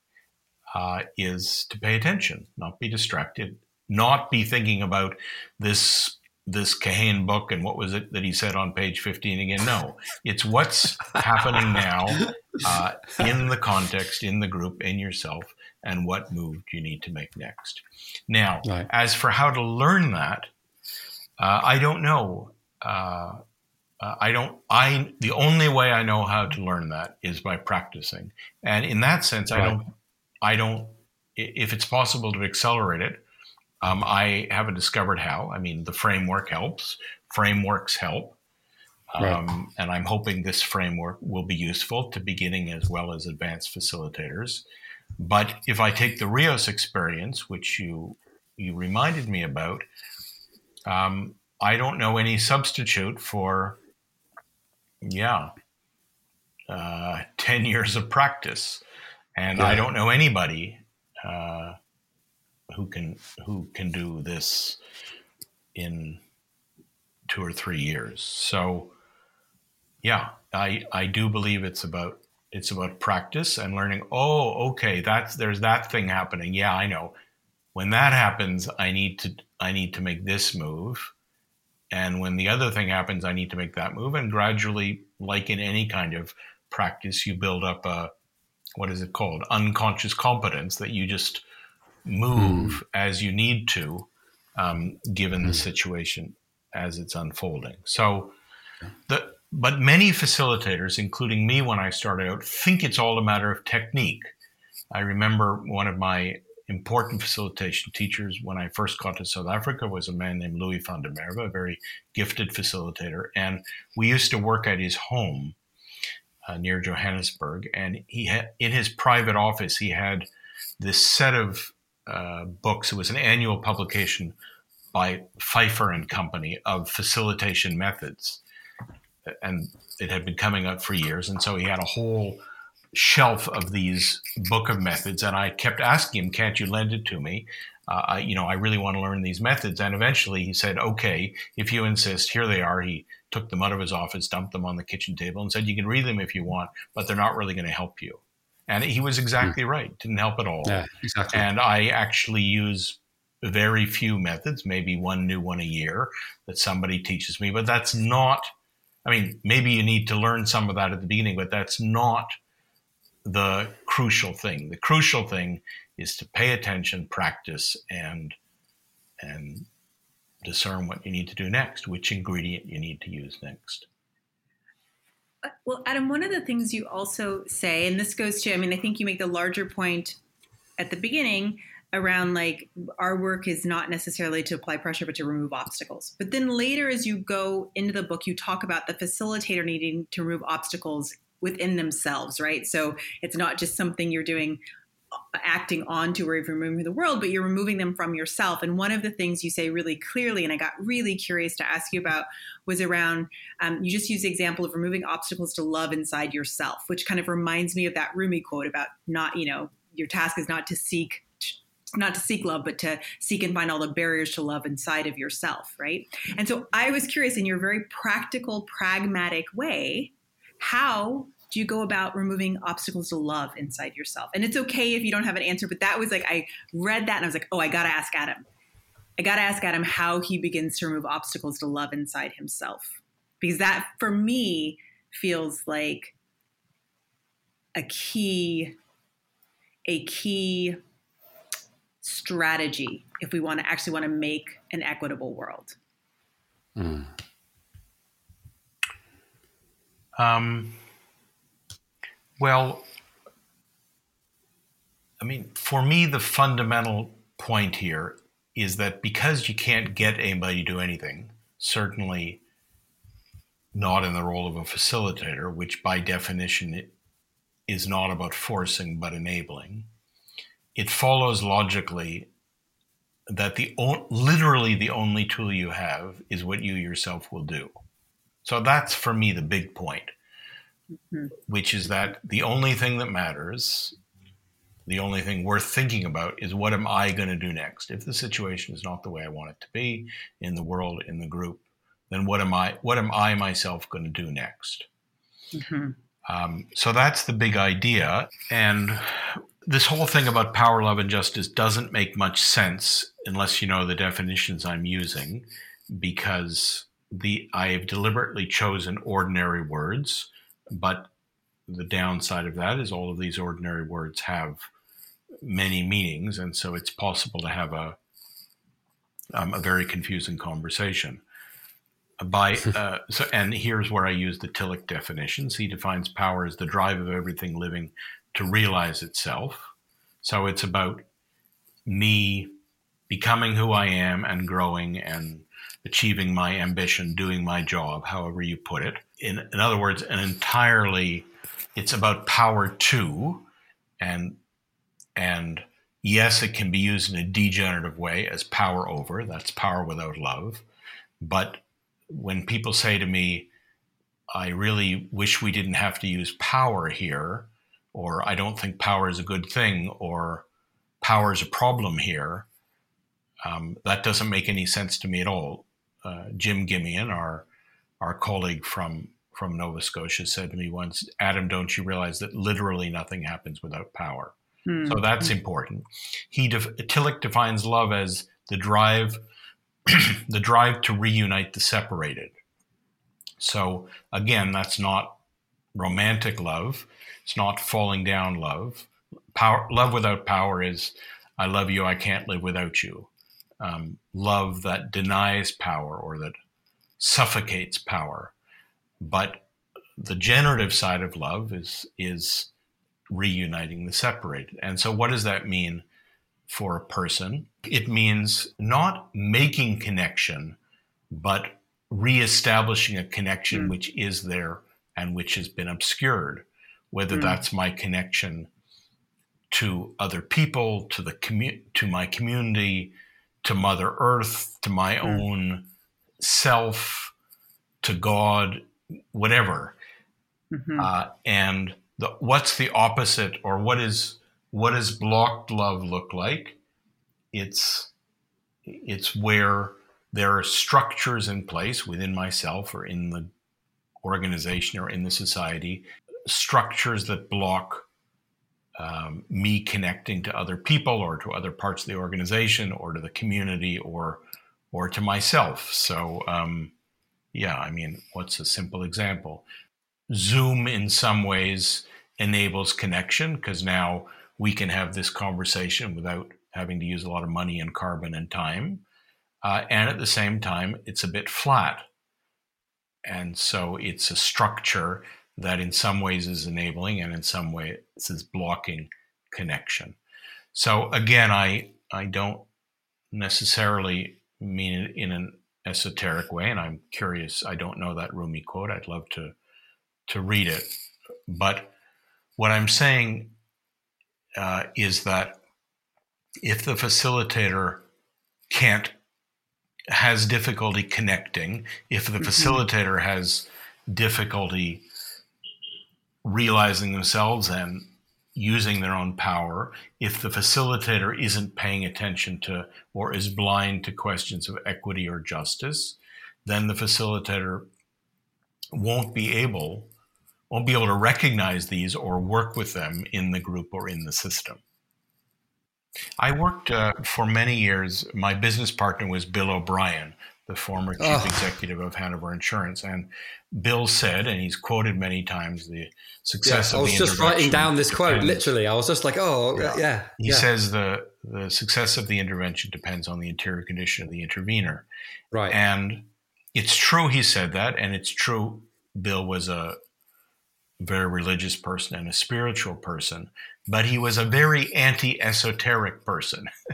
uh, is to pay attention, not be distracted, not be thinking about this this Kahane book and what was it that he said on page 15 again? No, it's what's happening now uh, in the context, in the group, in yourself, and what move do you need to make next. Now, right. as for how to learn that, uh, I don't know. Uh, uh, I don't. I the only way I know how to learn that is by practicing, and in that sense, right. I don't. I don't. If it's possible to accelerate it, um, I haven't discovered how. I mean, the framework helps. Frameworks help. Um. And I'm hoping this framework will be useful to beginning as well as advanced facilitators. But if I take the Reos experience, which you you reminded me about, um, I don't know any substitute for, yeah, uh, ten years of practice, and yeah. I don't know anybody uh, who can who can do this in two or three years. So, yeah, I I do believe it's about it's about practice and learning. Oh, okay, that's there's that thing happening. Yeah, I know. When that happens, I need to I need to make this move, and when the other thing happens, I need to make that move. And gradually, like in any kind of practice, you build up a what is it called unconscious competence that you just move mm. as you need to, um, given mm. the hmm. situation as it's unfolding. So, the but many facilitators, including me when I started out, think it's all a matter of technique. I remember one of my important facilitation teachers when I first got to South Africa was a man named Louis van der Merwe, a very gifted facilitator. And we used to work at his home uh, near Johannesburg. And he had, in his private office, he had this set of uh, books. It was an annual publication by Pfeiffer and Company of facilitation methods and it had been coming up for years. And so he had a whole shelf of these book of methods, and I kept asking him, "Can't you lend it to me?" Uh, I, you know, I really want to learn these methods. And eventually, he said, "Okay, if you insist, here they are." He took them out of his office, dumped them on the kitchen table, and said, "You can read them if you want, but they're not really going to help you." And he was exactly mm. right; didn't help at all. Yeah, exactly. And I actually use very few methods, maybe one new one a year that somebody teaches me, but that's not I mean, maybe you need to learn some of that at the beginning, but that's not the crucial thing. The crucial thing is to pay attention, practice, and and discern what you need to do next, which ingredient you need to use next. Uh, well, Adam, one of the things you also say, and this goes to, I mean, I think you make the larger point at the beginning around like our work is not necessarily to apply pressure but to remove obstacles. But then later as you go into the book you talk about the facilitator needing to remove obstacles within themselves right? So it's not just something you're doing uh, acting onto or removing the world but you're removing them from yourself. And one of the things you say really clearly and i got really curious to ask you about was around um, you just use the example of removing obstacles to love inside yourself which kind of reminds me of that rumi quote about not you know your task is not to seek not to seek love, but to seek and find all the barriers to love inside of yourself, right? And so I was curious in your very practical, pragmatic way, how do you go about removing obstacles to love inside yourself? And it's okay if you don't have an answer, but that was like, I read that and I was like, oh, I got to ask Adam. I got to ask Adam how he begins to remove obstacles to love inside himself. Because that, for me, feels like a key, a key strategy if we want to actually want to make an equitable world? Mm. Um, well, I mean, for me, the fundamental point here is that because you can't get anybody to do anything, certainly not in the role of a facilitator, which by definition is not about forcing but enabling, it follows logically that the literally the only tool you have is what you yourself will do. So that's for me the big point, mm-hmm. which is that the only thing that matters, the only thing worth thinking about is what am I going to do next? If the situation is not the way I want it to be in the world, in the group, then what am I what am I myself going to do next? Mm-hmm. Um, so that's the big idea. And this whole thing about power, love, and justice doesn't make much sense unless you know the definitions I'm using, because the I have deliberately chosen ordinary words, but the downside of that is all of these ordinary words have many meanings, and so it's possible to have a um, a very confusing conversation. By uh, so, and here's where I use the Tillich definitions. He defines power as the drive of everything living to realize itself. So it's about me becoming who I am and growing and achieving my ambition, doing my job, however you put it. In, in other words, an entirely, it's about power to, and and yes, it can be used in a degenerative way as power over. That's power without love. But when people say to me, I really wish we didn't have to use power here, or I don't think power is a good thing, or power is a problem here. Um, that doesn't make any sense to me at all. Uh, Jim Gimian, our our colleague from from Nova Scotia, said to me once, "Adam, don't you realize that literally nothing happens without power?" Mm-hmm. So that's important. He def- Tillich defines love as the drive the drive to reunite the separated. So again, that's not romantic love. It's not falling down love. Power, love without power is I love you, I can't live without you. Um, love that denies power or that suffocates power. But the generative side of love is is reuniting the separated. And so what does that mean for a person? It means not making connection, but reestablishing a connection mm. which is there and which has been obscured, whether mm. that's my connection to other people, to the commu- to my community, to Mother Earth, to my mm. own self, to God, whatever. Mm-hmm. Uh, and the, what's the opposite, or what is what does blocked love look like? It's it's where there are structures in place within myself or in the organization or in the society, structures that block um, me connecting to other people or to other parts of the organization or to the community or or to myself. So um, yeah, I mean, what's a simple example? Zoom in some ways enables connection because now we can have this conversation without having to use a lot of money and carbon and time. Uh, and at the same time, it's a bit flat. And so it's a structure that in some ways is enabling and in some ways is blocking connection. So again, I, I don't necessarily mean it in an esoteric way, and I'm curious. I don't know that Rumi quote. I'd love to to read it, but what I'm saying uh, is that if the facilitator can't has difficulty connecting, if the mm-hmm. facilitator has difficulty realizing themselves and using their own power, if the facilitator isn't paying attention to or is blind to questions of equity or justice, then the facilitator won't be able won't be able to recognize these or work with them in the group or in the system. I worked uh, for many years. My business partner was Bill O'Brien, the former chief oh. executive of Hanover Insurance. And Bill said, and he's quoted many times, the success yeah, of the intervention. I was just writing down this quote, literally. I was just like, oh, yeah. yeah he yeah. says the, the success of the intervention depends on the interior condition of the intervener. Right. And it's true he said that. And it's true Bill was a very religious person and a spiritual person but he was a very anti-esoteric person.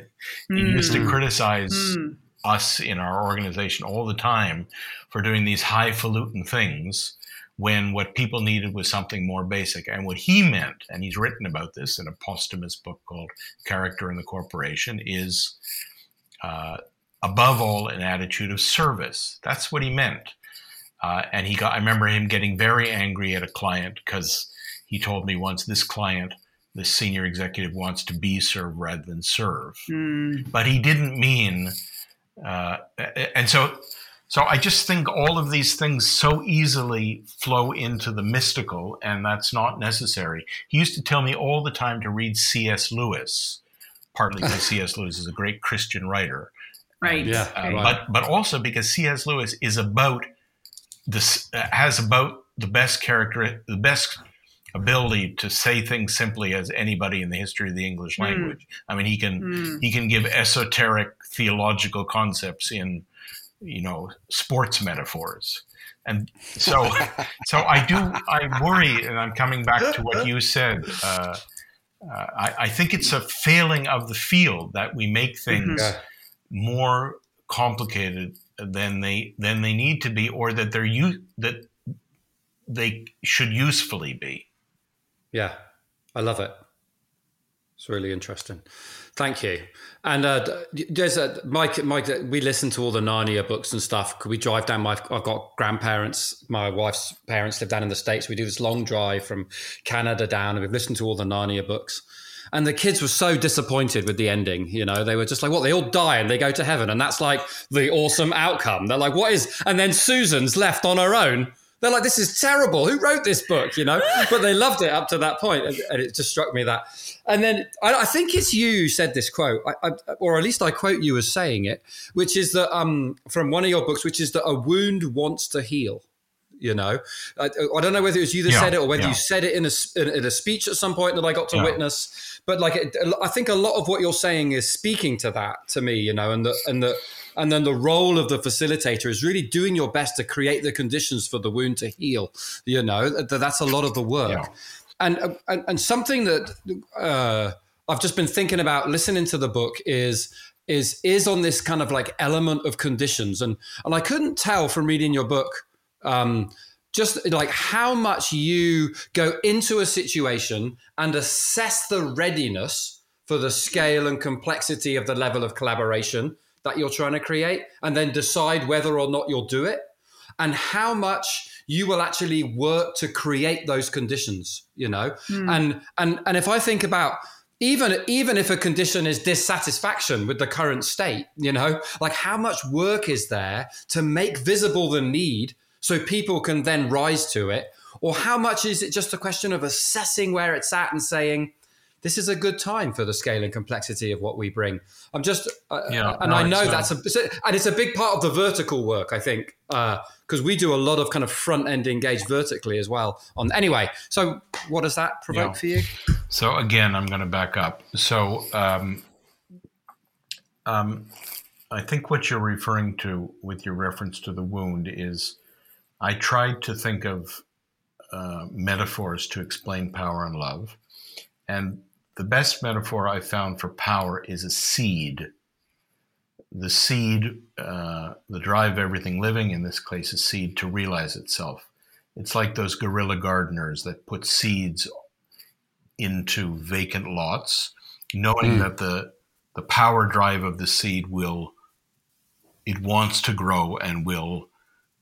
he mm. used to hmm. criticize mm. Us in our organization all the time for doing these highfalutin things when what people needed was something more basic. And what he meant, and he's written about this in a posthumous book called Character in the Corporation, is uh, above all an attitude of service. That's what he meant. Uh, and he got, I remember him getting very angry at a client because he told me once this client the senior executive wants to be served rather than serve. Mm. But he didn't mean, uh, and so, so I just think all of these things so easily flow into the mystical, and that's not necessary. He used to tell me all the time to read C.S. Lewis, partly because C.S. Lewis is a great Christian writer, right? Yeah, uh, right. but but also because C.S. Lewis is about this uh, has about the best character, the best ability to say things simply as anybody in the history of the English hmm. language. Mm. I mean, he can mm. he can give esoteric theological concepts in you know sports metaphors. And so, so I do. I worry, and I'm coming back to what you said. Uh, uh, I, I, think it's a failing of the field that we make mm-hmm. things mm-hmm. more complicated than they than they need to be, or that they're u- that they should usefully be. Yeah, I love it. It's really interesting. Thank you. And uh, there's a Mike. Mike, we listen to all the Narnia books and stuff. Could we drive down? My I've got grandparents. My wife's parents live down in the states. We do this long drive from Canada down, and we've listened to all the Narnia books. and the kids were so disappointed with the ending. You know, they were just like, "What? They all die and they go to heaven, and that's like the awesome outcome." They're like, "What is?" And then Susan's left on her own. They're like, "This is terrible. Who wrote this book?" You know, but they loved it up to that point, and, and it just struck me that. And then I, I think it's you who said this quote, I, I, or at least I quote you as saying it, which is that um, from one of your books, which is that a wound wants to heal you know I, I, don't know whether it was you that yeah, said it or whether yeah. you said it in a, in a speech at some point that i got to yeah. witness but like it, i think a lot of what you're saying is speaking to that to me you know and the and the and then the role of the facilitator is really doing your best to create the conditions for the wound to heal you know that's a lot of the work. And, and and something that uh, i've just been thinking about listening to the book is is is on this kind of like element of conditions. And and i couldn't tell from reading your book um, just like how much you go into a situation and assess the readiness for the scale and complexity of the level of collaboration that you're trying to create and then decide whether or not you'll do it and how much you will actually work to create those conditions you know mm. and and and if i think about even even if a condition is dissatisfaction with the current state you know like how much work is there to make visible the need so people can then rise to it? Or how much is it just a question of assessing where it's at and saying, this is a good time for the scale and complexity of what we bring. I'm just, uh, yeah, and no, I know that's a, and it's a big part of the vertical work, I think, because uh, we do a lot of kind of front end engaged vertically as well. On anyway, so what does that provoke yeah. for you? So again, I'm going to back up. So um, um, I think what you're referring to with your reference to the wound is I tried to think of uh, metaphors to explain power and love. And the best metaphor I found for power is a seed. The seed, uh, the drive of everything living, in this case, a seed to realize itself. It's like those guerrilla gardeners that put seeds into vacant lots, knowing mm. that the the power drive of the seed will it wants to grow and will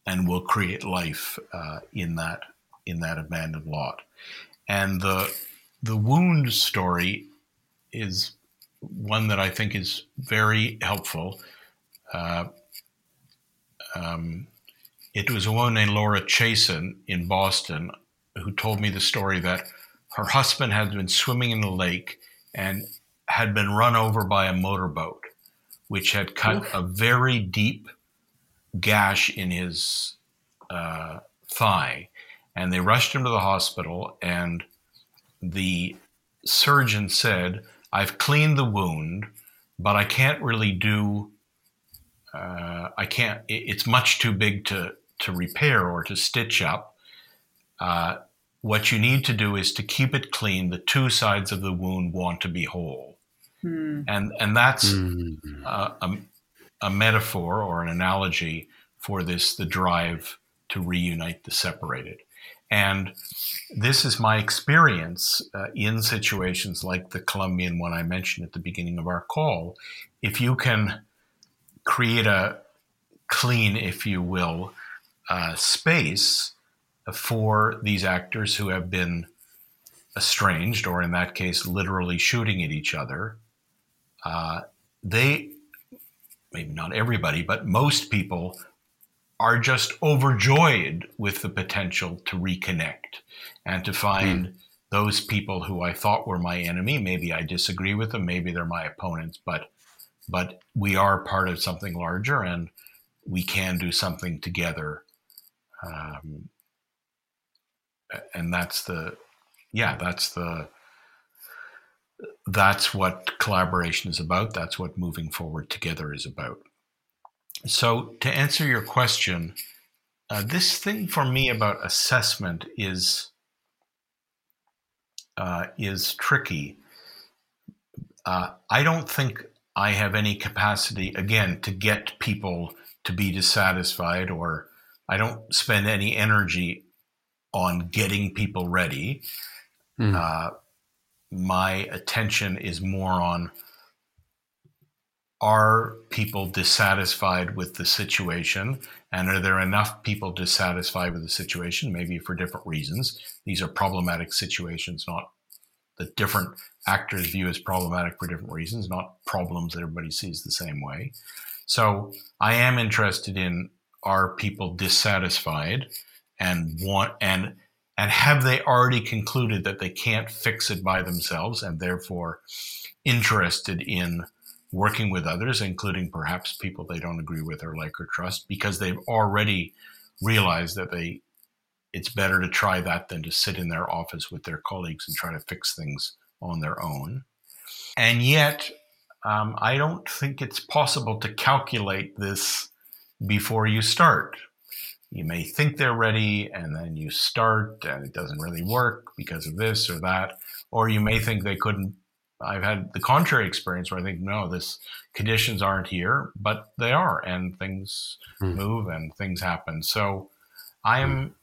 and will create life uh, in that in that abandoned lot. And the the wound story is one that I think is very helpful. Uh, um, it was a woman named Laura Chasin in Boston who told me the story that her husband had been swimming in the lake and had been run over by a motorboat, which had cut Oof. a very deep gash in his uh, thigh, and they rushed him to the hospital. And the surgeon said, "I've cleaned the wound, but I can't really do. Uh, I can't. It's much too big to to repair or to stitch up." Uh, what you need to do is to keep it clean. The two sides of the wound want to be whole, mm. and and that's mm. a, a, a, metaphor or an analogy for this the drive to reunite the separated. And this is my experience uh, in situations like the Colombian one I mentioned at the beginning of our call. If you can create a clean, if you will, uh, space for these actors who have been estranged, or in that case, literally shooting at each other, uh, they, maybe not everybody, but most people are just overjoyed with the potential to reconnect and to find mm. those people who I thought were my enemy. Maybe I disagree with them, maybe they're my opponents, but but we are part of something larger and we can do something together. Um, and that's the yeah, that's the that's what collaboration is about. That's what moving forward together is about. So, to answer your question, uh, this thing for me about assessment is uh, is tricky. Uh, I don't think I have any capacity, again, to get people to be dissatisfied, or I don't spend any energy on getting people ready. Mm. my attention is more on are people dissatisfied with the situation? And are there enough people dissatisfied with the situation, maybe for different reasons? These are problematic situations, not the different actors view as problematic for different reasons, not problems that everybody sees the same way. So I am interested in are people dissatisfied and want and and have they already concluded that they can't fix it by themselves and therefore interested in working with others, including perhaps people they don't agree with or like or trust, because they've already realized that they it's better to try that than to sit in their office with their colleagues and try to fix things on their own. And yet, um, I don't think it's possible to calculate this before you start. You may think they're ready and then you start and it doesn't really work because of this or that. Or you may think they couldn't. I've had the contrary experience where I think, no, this conditions aren't here, but they are, and things mm. move and things happen. So I am,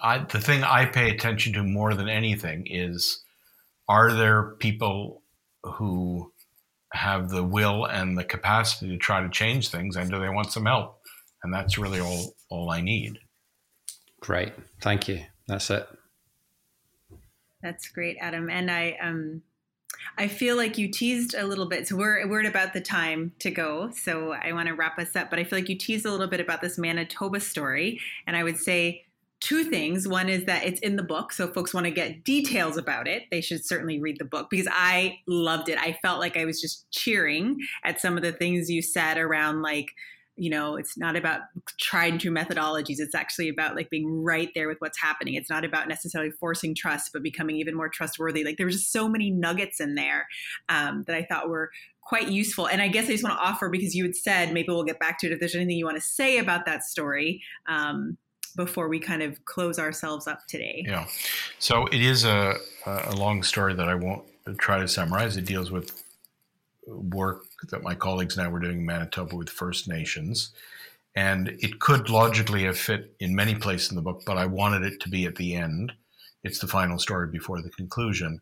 I, the thing I pay attention to more than anything is are there people who have the will and the capacity to try to change things and do they want some help? And that's really all all i need. Great. Thank you. That's it. That's great adam. And i um I feel like you teased a little bit. So we're we're at about the time to go. So I want to wrap us up. But I feel like you teased a little bit about this Manitoba story, and I would say two things. One is that it's in the book. So folks want to get details about it, they should certainly read the book because I loved it. I felt like I was just cheering at some of the things you said around like, you know, it's not about tried and true methodologies. It's actually about like being right there with what's happening. It's not about necessarily forcing trust, but becoming even more trustworthy. Like there was just so many nuggets in there um, that I thought were quite useful. And I guess I just want to offer because you had said maybe we'll get back to it if there's anything you want to say about that story. Um, before we kind of close ourselves up today. Yeah. So it is a, a long story that I won't try to summarize. It deals with work that my colleagues and I were doing in Manitoba with First Nations. And it could logically have fit in many places in the book, but I wanted it to be at the end. It's the final story before the conclusion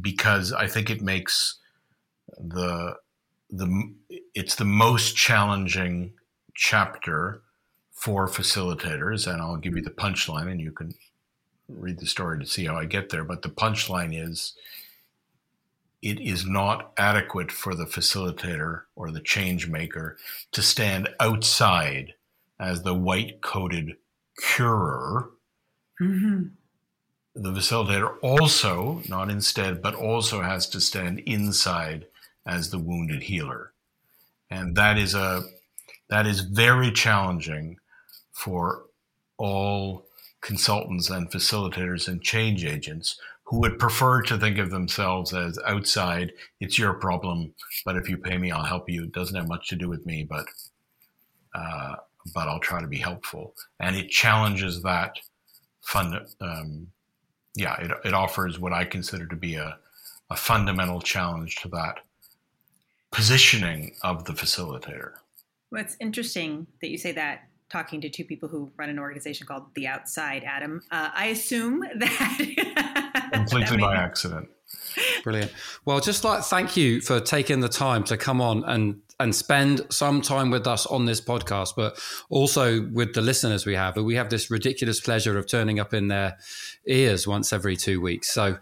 because I think it makes the the it's the most challenging chapter for facilitators, and I'll give you the punchline, and you can read the story to see how I get there. But the punchline is it is not adequate for the facilitator or the change maker to stand outside as the white coated curer. Mm-hmm. The facilitator also, not instead, but also has to stand inside as the wounded healer. And that is a that is very challenging for all consultants and facilitators and change agents who would prefer to think of themselves as outside. It's your problem, but if you pay me, I'll help you. It doesn't have much to do with me, but uh, but I'll try to be helpful. And it challenges that fund. Um, yeah, it, it offers what I consider to be a, a fundamental challenge to that positioning of the facilitator. Well, it's interesting that you say that talking to two people who run an organization called The Outside, Adam. Uh, I assume that completely by accident. Brilliant. Well, just like thank you for taking the time to come on and and spend some time with us on this podcast, but also with the listeners we have. We have this ridiculous pleasure of turning up in their ears once every two weeks. So,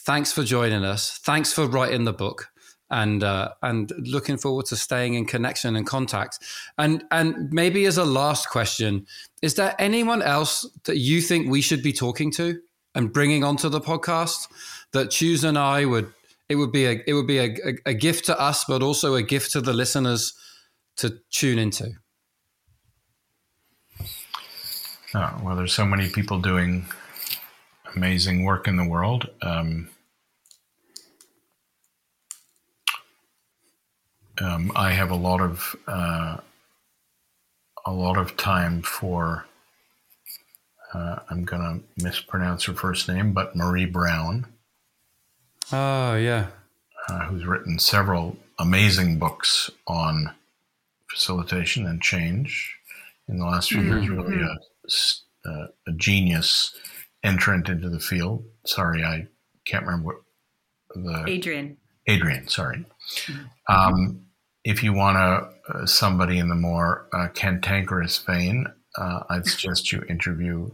thanks for joining us. Thanks for writing the book and uh, and looking forward to staying in connection and contact. And and maybe as a last question, is there anyone else that you think we should be talking to and bringing onto the podcast that Choose and I would it would be a it would be a, a, a gift to us, but also a gift to the listeners to tune into. Oh, well, there's so many people doing amazing work in the world. Um, um, I have a lot of uh, a lot of time for. Uh, I'm gonna mispronounce her first name, but Maree Brown. Oh yeah, uh, who's written several amazing books on facilitation and change in the last few mm-hmm. years. Really a, uh, a, genius entrant into the field. Sorry, I can't remember what the Adrienne. Adrienne, sorry. Mm-hmm. Um, if you want a, uh, somebody in the more uh, cantankerous vein, uh, I'd suggest you interview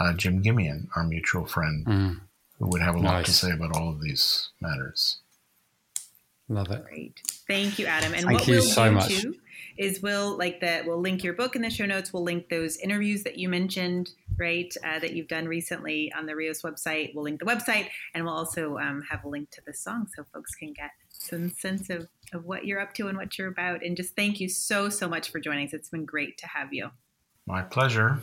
uh, Jim Gimian, our mutual friend, mm. who would have a lot to say about all of these matters. Love it. Great. Thank you, Adam. And Thank what you we'll so do much. Too is we'll like that we'll link your book in the show notes. We'll link those interviews that you mentioned, right? Uh, that you've done recently on the Reos website. We'll link the website, and we'll also um, have a link to the song so folks can get some sense of, of what you're up to and what you're about. And just thank you so so much for joining us. It's been great to have you. My pleasure.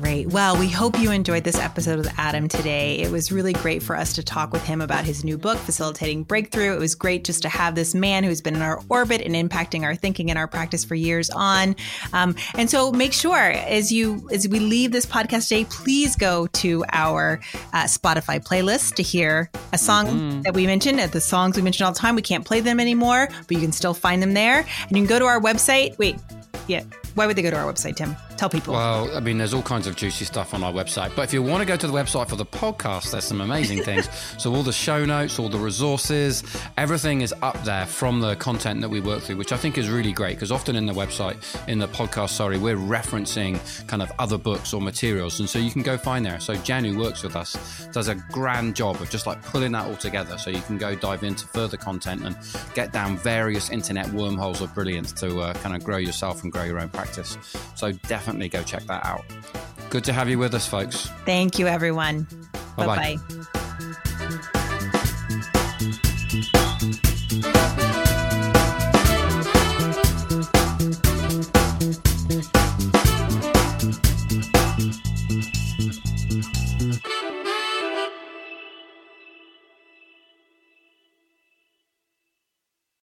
Great. Well, we hope you enjoyed this episode with Adam today. It was really great for us to talk with him about his new book, Facilitating Breakthrough. It was great just to have this man who's been in our orbit and impacting our thinking and our practice for years on. Um, and so make sure as you as we leave this podcast today, please go to our uh, Spotify playlist to hear a song mm-hmm. that we mentioned. At the songs we mentioned all the time, we can't play them anymore, but you can still find them there. And you can go to our website. Wait, yeah. Why would they go to our website, Tim? Tell people. Well, I mean, there's all kinds of juicy stuff on our website. But if you want to go to the website for the podcast, there's some amazing things. so all the show notes, all the resources, everything is up there from the content that we work through, which I think is really great because often in the website, in the podcast, sorry, we're referencing kind of other books or materials. And so you can go find there. So Jen, who works with us, does a grand job of just like pulling that all together. So you can go dive into further content and get down various internet wormholes of brilliance to uh, kind of grow yourself and grow your own practice. So definitely go check that out. Good to have you with us, folks. Thank you, everyone. Bye bye.